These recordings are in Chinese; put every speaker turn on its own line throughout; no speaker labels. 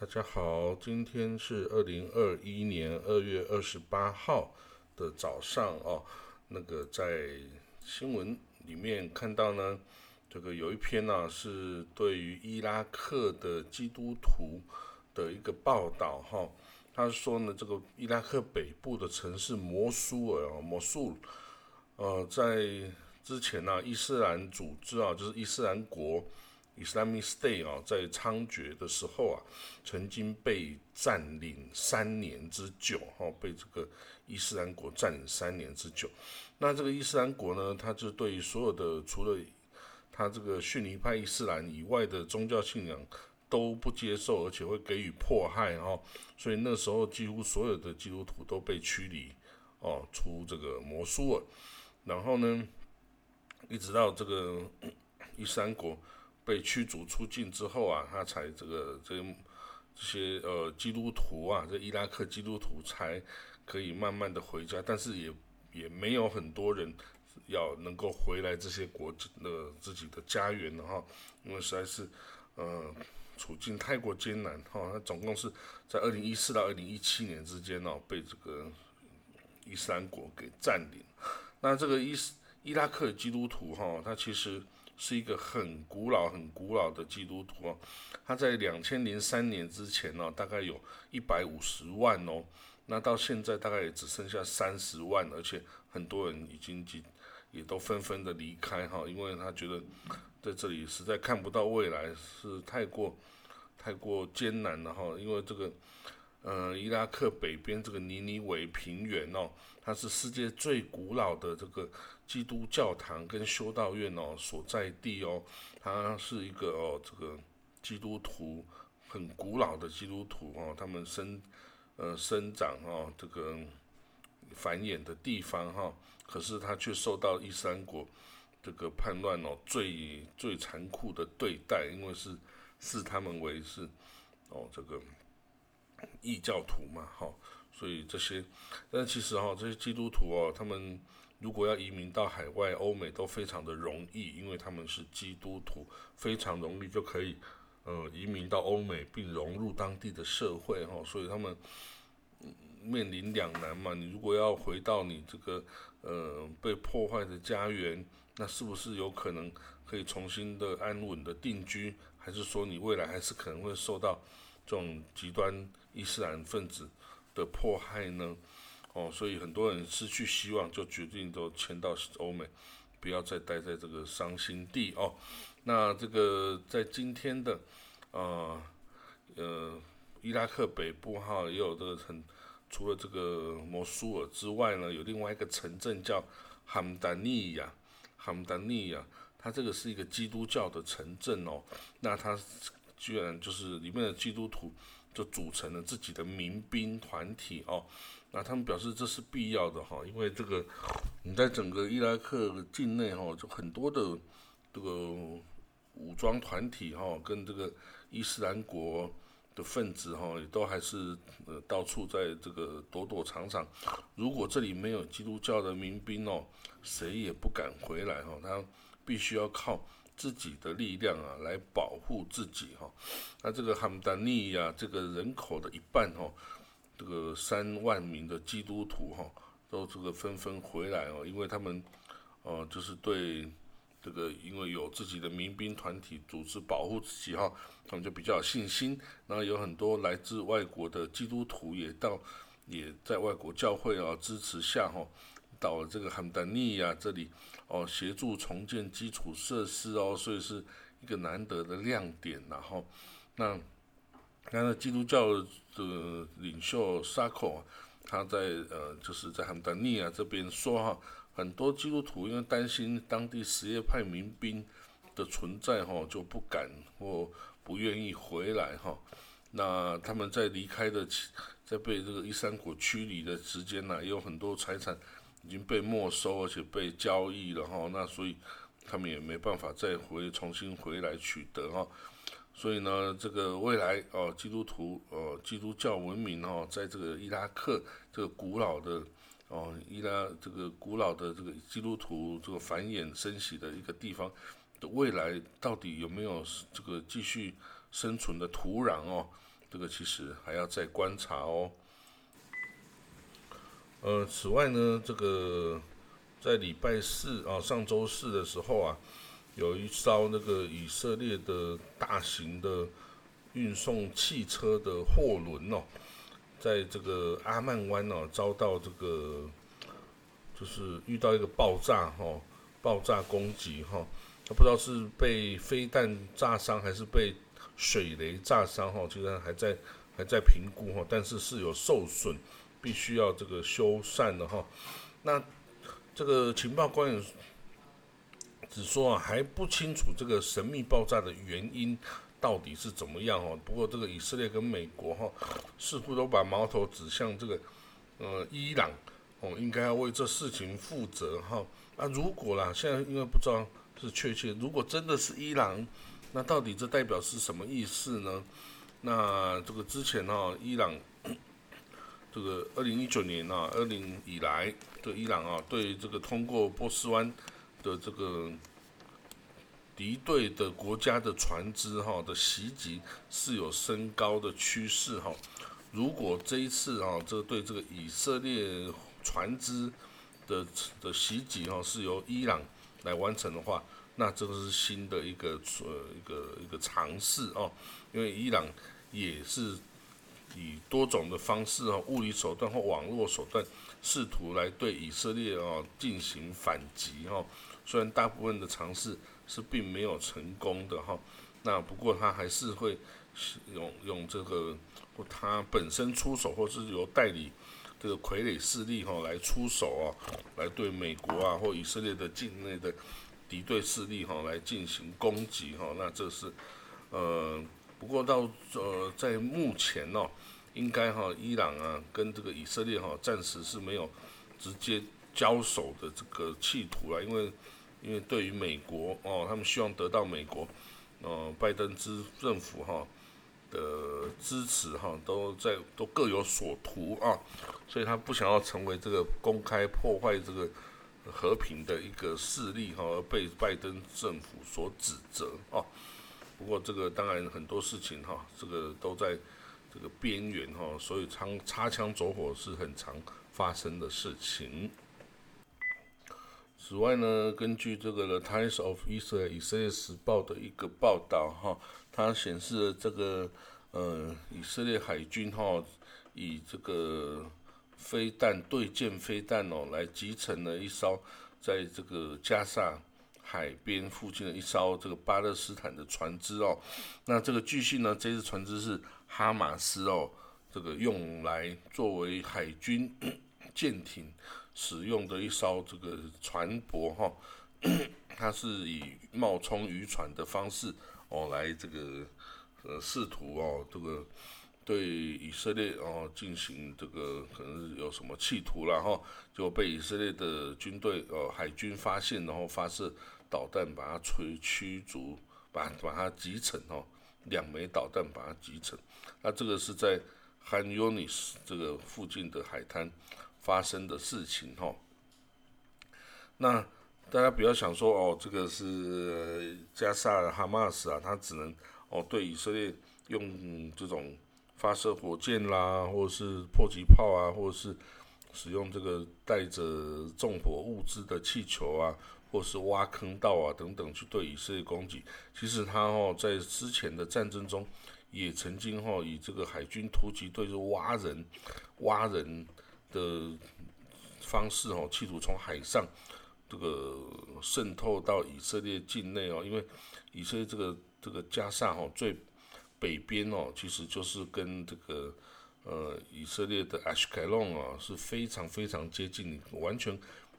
大家好，今天是二零二一年二月二十八号的早上哦。那个在新闻里面看到呢，这个有一篇呢是对于伊拉克的基督徒的一个报道哈。他说呢，这个伊拉克北部的城市摩苏尔哦，摩苏，呃，在之前呢，伊斯兰组织啊，就是伊斯兰国。Islamic State 啊，在猖獗的时候啊，曾经被占领三年之久，哈，被这个伊斯兰国占领三年之久。那这个伊斯兰国呢，他就对所有的除了他这个逊尼派伊斯兰以外的宗教信仰都不接受，而且会给予迫害，哈。所以那时候几乎所有的基督徒都被驱离，哦，出这个摩苏尔。然后呢，一直到这个 伊斯兰国。被驱逐出境之后啊，他才这个这这些呃基督徒啊，这伊拉克基督徒才可以慢慢的回家，但是也也没有很多人要能够回来这些国的自己的家园的哈，因为实在是呃处境太过艰难哈。他总共是在二零一四到二零一七年之间哦，被这个伊斯兰国给占领。那这个伊斯伊拉克基督徒哈，他其实。是一个很古老、很古老的基督徒哦，他在两千零三年之前呢，大概有一百五十万哦，那到现在大概也只剩下三十万，而且很多人已经也也都纷纷的离开哈，因为他觉得在这里实在看不到未来，是太过太过艰难了哈，因为这个。呃，伊拉克北边这个尼尼韦平原哦，它是世界最古老的这个基督教堂跟修道院哦所在地哦，它是一个哦这个基督徒很古老的基督徒哦，他们生呃生长哦这个繁衍的地方哈，可是他却受到伊斯兰国这个叛乱哦最最残酷的对待，因为是视他们为是哦这个。异教徒嘛，哈，所以这些，但其实哈，这些基督徒哦，他们如果要移民到海外、欧美都非常的容易，因为他们是基督徒，非常容易就可以，呃，移民到欧美并融入当地的社会，哈，所以他们面临两难嘛。你如果要回到你这个呃被破坏的家园，那是不是有可能可以重新的安稳的定居，还是说你未来还是可能会受到？这种极端伊斯兰分子的迫害呢，哦，所以很多人失去希望，就决定都迁到欧美，不要再待在这个伤心地哦。那这个在今天的呃呃伊拉克北部哈，也有这个很除了这个摩苏尔之外呢，有另外一个城镇叫哈姆达尼亚，哈姆达尼亚，它这个是一个基督教的城镇哦，那它。居然就是里面的基督徒就组成了自己的民兵团体哦，那他们表示这是必要的哈，因为这个你在整个伊拉克境内哈，就很多的这个武装团体哈，跟这个伊斯兰国的分子哈，也都还是呃到处在这个躲躲藏藏。如果这里没有基督教的民兵哦，谁也不敢回来哈，他必须要靠。自己的力量啊，来保护自己哈。那这个哈姆达尼亚这个人口的一半哈，这个三万名的基督徒哈，都这个纷纷回来哦，因为他们哦，就是对这个，因为有自己的民兵团体组织保护自己哈，他们就比较有信心。然后有很多来自外国的基督徒也到，也在外国教会啊支持下哈。到了这个汉达尼亚这里哦，协助重建基础设施哦，所以是一个难得的亮点。然后，那那基督教的领袖沙口，他在呃，就是在汉达尼亚这边说哈，很多基督徒因为担心当地什叶派民兵的存在哈，就不敢或不愿意回来哈。那他们在离开的，在被这个伊山国驱离的时间呢，也有很多财产。已经被没收，而且被交易了哈，那所以他们也没办法再回重新回来取得哈，所以呢，这个未来哦，基督徒哦，基督教文明哦，在这个伊拉克这个古老的哦，伊拉这个古老的这个基督徒这个繁衍生息的一个地方的未来，到底有没有这个继续生存的土壤哦？这个其实还要再观察哦。呃，此外呢，这个在礼拜四啊，上周四的时候啊，有一艘那个以色列的大型的运送汽车的货轮哦，在这个阿曼湾哦，遭到这个就是遇到一个爆炸哈，爆炸攻击哈，他不知道是被飞弹炸伤还是被水雷炸伤哈，其实还在还在评估哈，但是是有受损。必须要这个修缮的哈，那这个情报官员只说啊还不清楚这个神秘爆炸的原因到底是怎么样哦。不过这个以色列跟美国哈似乎都把矛头指向这个呃伊朗哦，应该要为这事情负责哈。那如果啦，现在因为不知道是确切，如果真的是伊朗，那到底这代表是什么意思呢？那这个之前哈伊朗。这个二零一九年啊，二零以来的伊朗啊，对这个通过波斯湾的这个敌对的国家的船只哈的袭击是有升高的趋势哈。如果这一次啊，这对这个以色列船只的的袭击哈是由伊朗来完成的话，那这个是新的一个呃一个一个尝试哦，因为伊朗也是。以多种的方式啊，物理手段或网络手段，试图来对以色列啊进行反击哈。虽然大部分的尝试是并没有成功的哈，那不过他还是会用用这个或他本身出手，或是由代理这个傀儡势力哈来出手啊，来对美国啊或以色列的境内的敌对势力哈来进行攻击哈。那这是呃。不过到呃，在目前哦，应该哈，伊朗啊跟这个以色列哈，暂时是没有直接交手的这个企图了，因为因为对于美国哦，他们希望得到美国呃拜登之政府哈的支持哈，都在都各有所图啊，所以他不想要成为这个公开破坏这个和平的一个势力哈，而被拜登政府所指责啊。不过这个当然很多事情哈，这个都在这个边缘哈，所以擦擦枪走火是很常发生的事情。此外呢，根据这个《The Times of Israel》以色列时报的一个报道哈，它显示了这个呃以色列海军哈以这个飞弹对舰飞弹哦来击沉了一艘在这个加沙。海边附近的一艘这个巴勒斯坦的船只哦，那这个据信呢，这只船只是哈马斯哦，这个用来作为海军 舰艇使用的一艘这个船舶哈，它是以冒充渔船的方式哦来这个呃试图哦这个对以色列哦进行这个可能有什么企图了哈，就被以色列的军队呃海军发现，然后发射。导弹把它吹驱逐，把把它击沉哦，两枚导弹把它击沉。那这个是在 Han Yunis 这个附近的海滩发生的事情哈。那大家不要想说哦，这个是加沙哈马斯啊，他只能哦对以色列用这种发射火箭啦，或者是迫击炮啊，或者是使用这个带着重火物资的气球啊。或是挖坑道啊等等去对以色列攻击，其实他哦在之前的战争中也曾经哈以这个海军突击队就挖人挖人的方式哦，企图从海上这个渗透到以色列境内哦，因为以色列这个这个加沙哈最北边哦，其实就是跟这个呃以色列的阿什凯隆啊是非常非常接近，完全。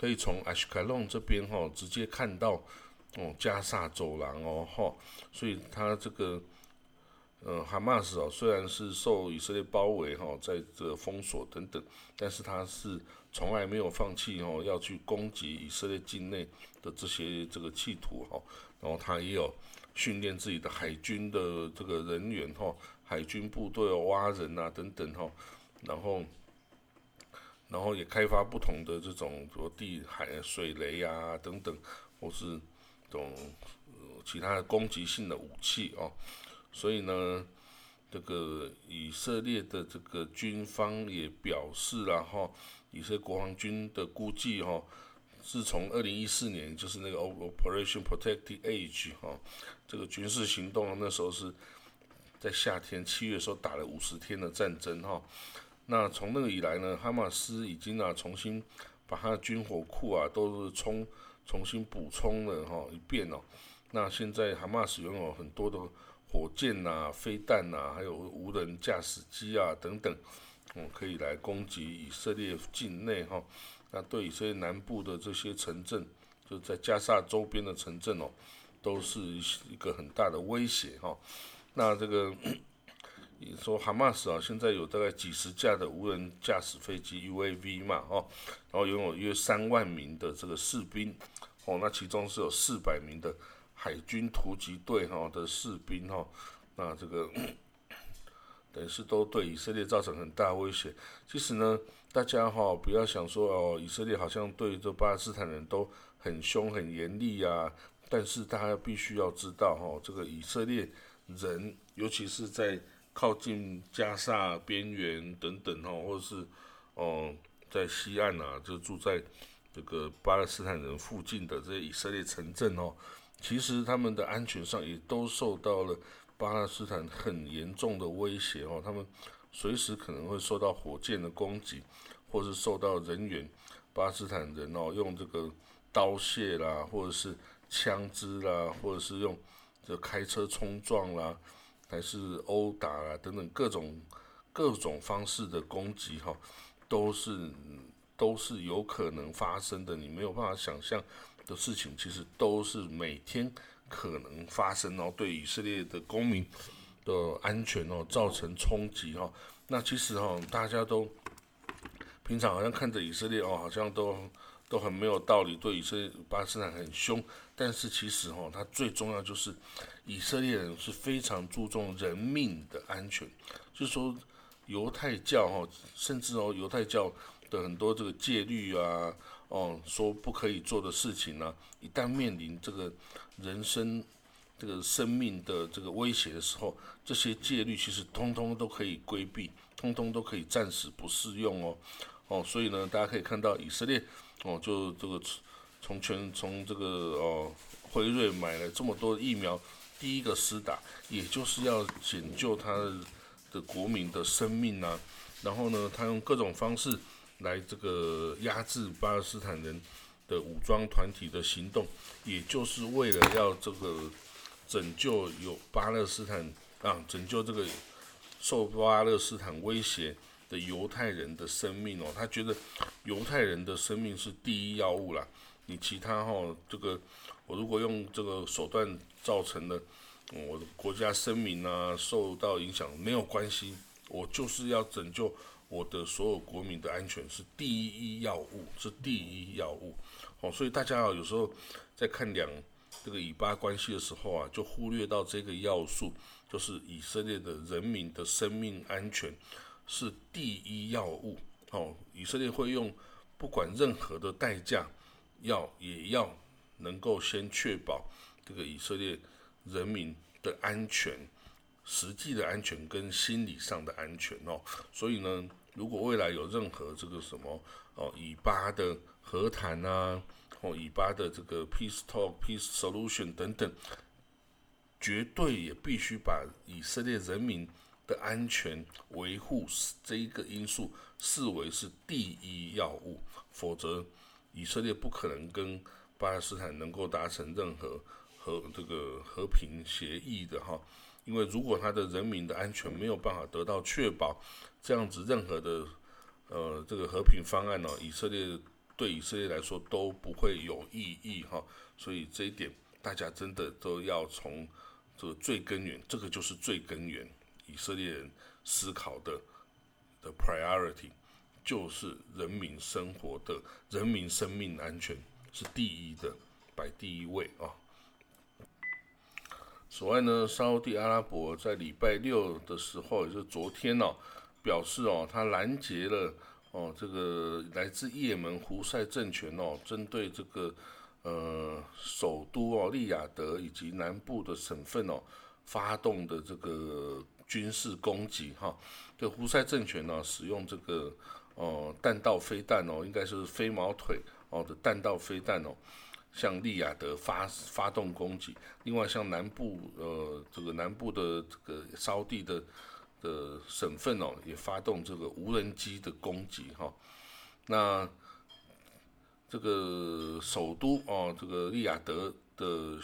可以从阿什凯隆这边哈直接看到哦加萨走廊哦哈，所以他这个呃哈马斯哦虽然是受以色列包围哈，在这封锁等等，但是他是从来没有放弃哦要去攻击以色列境内的这些这个企图哈，然后他也有训练自己的海军的这个人员哈，海军部队哦挖人啊等等哈，然后。然后也开发不同的这种，比如地海水雷啊等等，或是这种其他的攻击性的武器哦。所以呢，这个以色列的这个军方也表示了哈，以色列国防军的估计哈，自从二零一四年就是那个 Operation Protective Age 哈，这个军事行动那时候是在夏天七月时候打了五十天的战争哈，那从那个以来呢，哈马斯已经啊重新把他的军火库啊都是充重新补充了哈一遍哦，那现在哈马斯拥有很多的。火箭呐、飞弹呐，还有无人驾驶机啊等等，哦，可以来攻击以色列境内哈。那对以色列南部的这些城镇，就在加沙周边的城镇哦，都是一个很大的威胁哈。那这个说哈马斯啊，现在有大概几十架的无人驾驶飞机 UAV 嘛，哦，然后拥有约三万名的这个士兵，哦，那其中是有四百名的。海军突击队哈的士兵哈，那这个等于是都对以色列造成很大威胁。其实呢，大家哈不要想说哦，以色列好像对这巴勒斯坦人都很凶很严厉啊。但是大家必须要知道哈，这个以色列人，尤其是在靠近加沙边缘等等哦，或者是哦在西岸啊，就住在这个巴勒斯坦人附近的这些以色列城镇哦。其实他们的安全上也都受到了巴勒斯坦很严重的威胁哦，他们随时可能会受到火箭的攻击，或是受到人员巴勒斯坦人哦用这个刀械啦，或者是枪支啦，或者是用这开车冲撞啦，还是殴打啊等等各种各种方式的攻击哈，都是都是有可能发生的，你没有办法想象。的事情其实都是每天可能发生哦，对以色列的公民的安全哦造成冲击哈。那其实哈，大家都平常好像看着以色列哦，好像都都很没有道理，对以色列巴勒斯坦很凶。但是其实哈，它最重要就是以色列人是非常注重人命的安全。就是说，犹太教哈，甚至哦，犹太教的很多这个戒律啊。哦，说不可以做的事情呢，一旦面临这个人生、这个生命的这个威胁的时候，这些戒律其实通通都可以规避，通通都可以暂时不适用哦。哦，所以呢，大家可以看到以色列哦，就这个从全从这个哦辉瑞买了这么多疫苗，第一个施打，也就是要解救他的国民的生命啊。然后呢，他用各种方式。来这个压制巴勒斯坦人的武装团体的行动，也就是为了要这个拯救有巴勒斯坦啊，拯救这个受巴勒斯坦威胁的犹太人的生命哦。他觉得犹太人的生命是第一要务啦。你其他哈，这个我如果用这个手段造成的我的国家声明啊受到影响没有关系，我就是要拯救。我的所有国民的安全是第一要务，是第一要务。哦，所以大家啊，有时候在看两这个以巴关系的时候啊，就忽略到这个要素，就是以色列的人民的生命安全是第一要务。哦，以色列会用不管任何的代价，要也要能够先确保这个以色列人民的安全，实际的安全跟心理上的安全哦。所以呢。如果未来有任何这个什么哦，以巴的和谈啊，哦，以巴的这个 peace talk、peace solution 等等，绝对也必须把以色列人民的安全维护这一个因素视为是第一要务，否则以色列不可能跟巴勒斯坦能够达成任何和这个和平协议的哈。因为如果他的人民的安全没有办法得到确保，这样子任何的呃这个和平方案呢，以色列对以色列来说都不会有意义哈。所以这一点大家真的都要从这个最根源，这个就是最根源，以色列人思考的的 priority 就是人民生活的人民生命安全是第一的，摆第一位啊。此外呢，沙地阿拉伯在礼拜六的时候，也就是昨天哦，表示哦，他拦截了哦这个来自也门胡塞政权哦，针对这个呃首都哦利雅得以及南部的省份哦发动的这个军事攻击哈，对胡塞政权呢使用这个呃弹道飞弹哦，应该是飞毛腿哦的弹道飞弹哦，向利雅得发发动攻击。另外，像南部呃这个南部的这个烧地的的省份哦，也发动这个无人机的攻击哈。那这个首都哦，这个利雅得的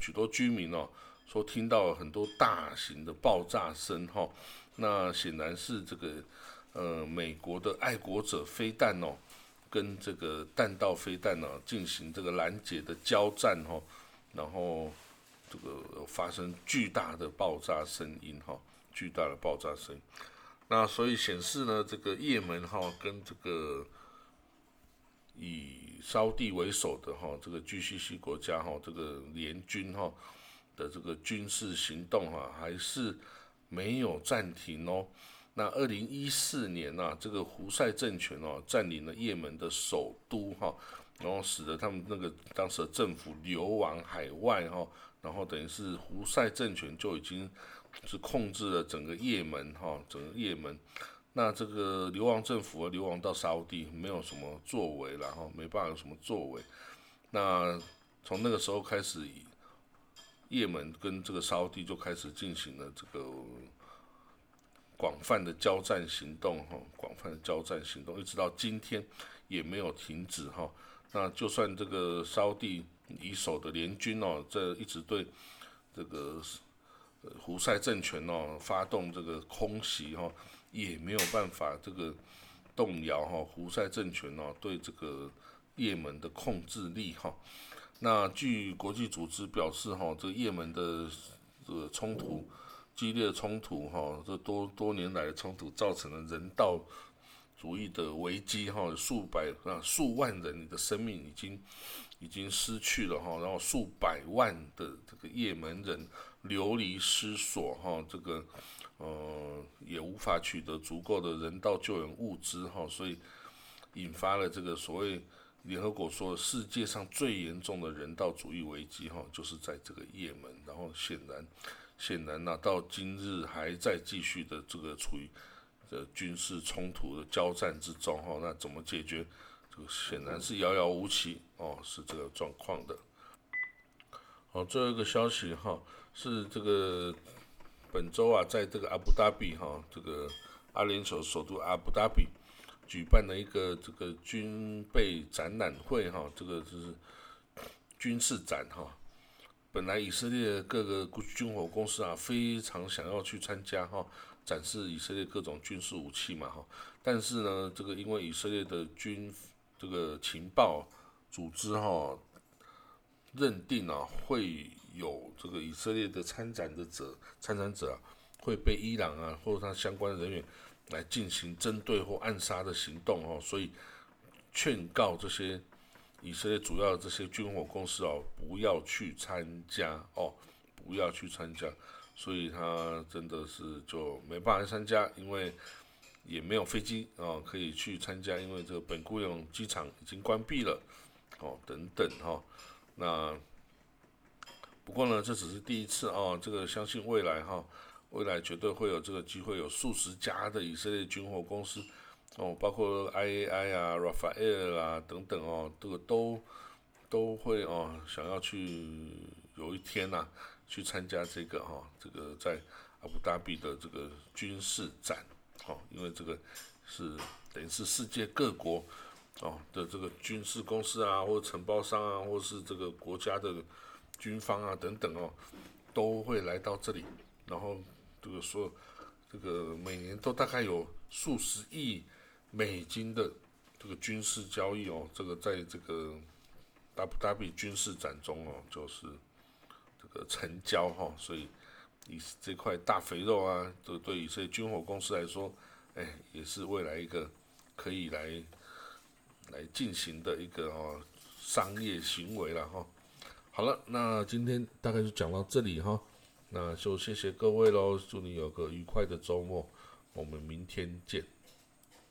许多居民哦。说听到很多大型的爆炸声，哈，那显然是这个呃美国的爱国者飞弹哦，跟这个弹道飞弹呢进行这个拦截的交战，哈，然后这个发生巨大的爆炸声音，哈，巨大的爆炸声，那所以显示呢，这个也门哈跟这个以沙地为首的哈这个 GCC 国家哈这个联军哈。的这个军事行动哈，还是没有暂停哦。那二零一四年呐，这个胡塞政权哦，占领了也门的首都哈，然后使得他们那个当时的政府流亡海外哈，然后等于是胡塞政权就已经是控制了整个也门哈，整个也门。那这个流亡政府啊流亡到沙地，没有什么作为然后没办法有什么作为。那从那个时候开始。也门跟这个沙地就开始进行了这个广泛的交战行动，哈，广泛的交战行动，一直到今天也没有停止，哈。那就算这个沙地以守的联军哦，这一直对这个胡塞政权哦发动这个空袭，哈，也没有办法这个动摇哈胡塞政权哦对这个也门的控制力，哈。那据国际组织表示，哈，这个也门的这个冲突激烈冲突，哈，这多多年来的冲突造成了人道主义的危机，哈，数百啊数万人的生命已经已经失去了，哈，然后数百万的这个也门人流离失所，哈，这个呃也无法取得足够的人道救援物资，哈，所以引发了这个所谓。联合国说，世界上最严重的人道主义危机，哈，就是在这个也门。然后显然，显然呢，到今日还在继续的这个处于的军事冲突的交战之中，哈。那怎么解决？这个显然是遥遥无期，哦，是这个状况的。好，最后一个消息，哈，是这个本周啊，在这个阿布达比，哈，这个阿联酋首都阿布达比。举办了一个这个军备展览会哈，这个就是军事展哈。本来以色列各个军火公司啊非常想要去参加哈，展示以色列各种军事武器嘛哈。但是呢，这个因为以色列的军这个情报组织哈认定啊会有这个以色列的参展的者参展者会被伊朗啊或者他相关的人员。来进行针对或暗杀的行动哦，所以劝告这些以色列主要的这些军火公司哦，不要去参加哦，不要去参加。所以他真的是就没办法参加，因为也没有飞机哦可以去参加，因为这个本固永机场已经关闭了哦，等等哈。那不过呢，这只是第一次哦，这个相信未来哈。未来绝对会有这个机会，有数十家的以色列军火公司哦，包括 IAI 啊、Rafael 啊等等哦，这个都都会哦，想要去有一天呐，去参加这个哈，这个在阿布达比的这个军事展，哦，因为这个是等于是世界各国哦的这个军事公司啊，或者承包商啊，或是这个国家的军方啊等等哦，都会来到这里，然后。这个说，这个每年都大概有数十亿美金的这个军事交易哦，这个在这个 W W 军事展中哦，就是这个成交哈，所以以这块大肥肉啊，这对以色列军火公司来说，哎，也是未来一个可以来来进行的一个哦商业行为了哈。好了，那今天大概就讲到这里哈。那就谢谢各位喽，祝你有个愉快的周末，我们明天见。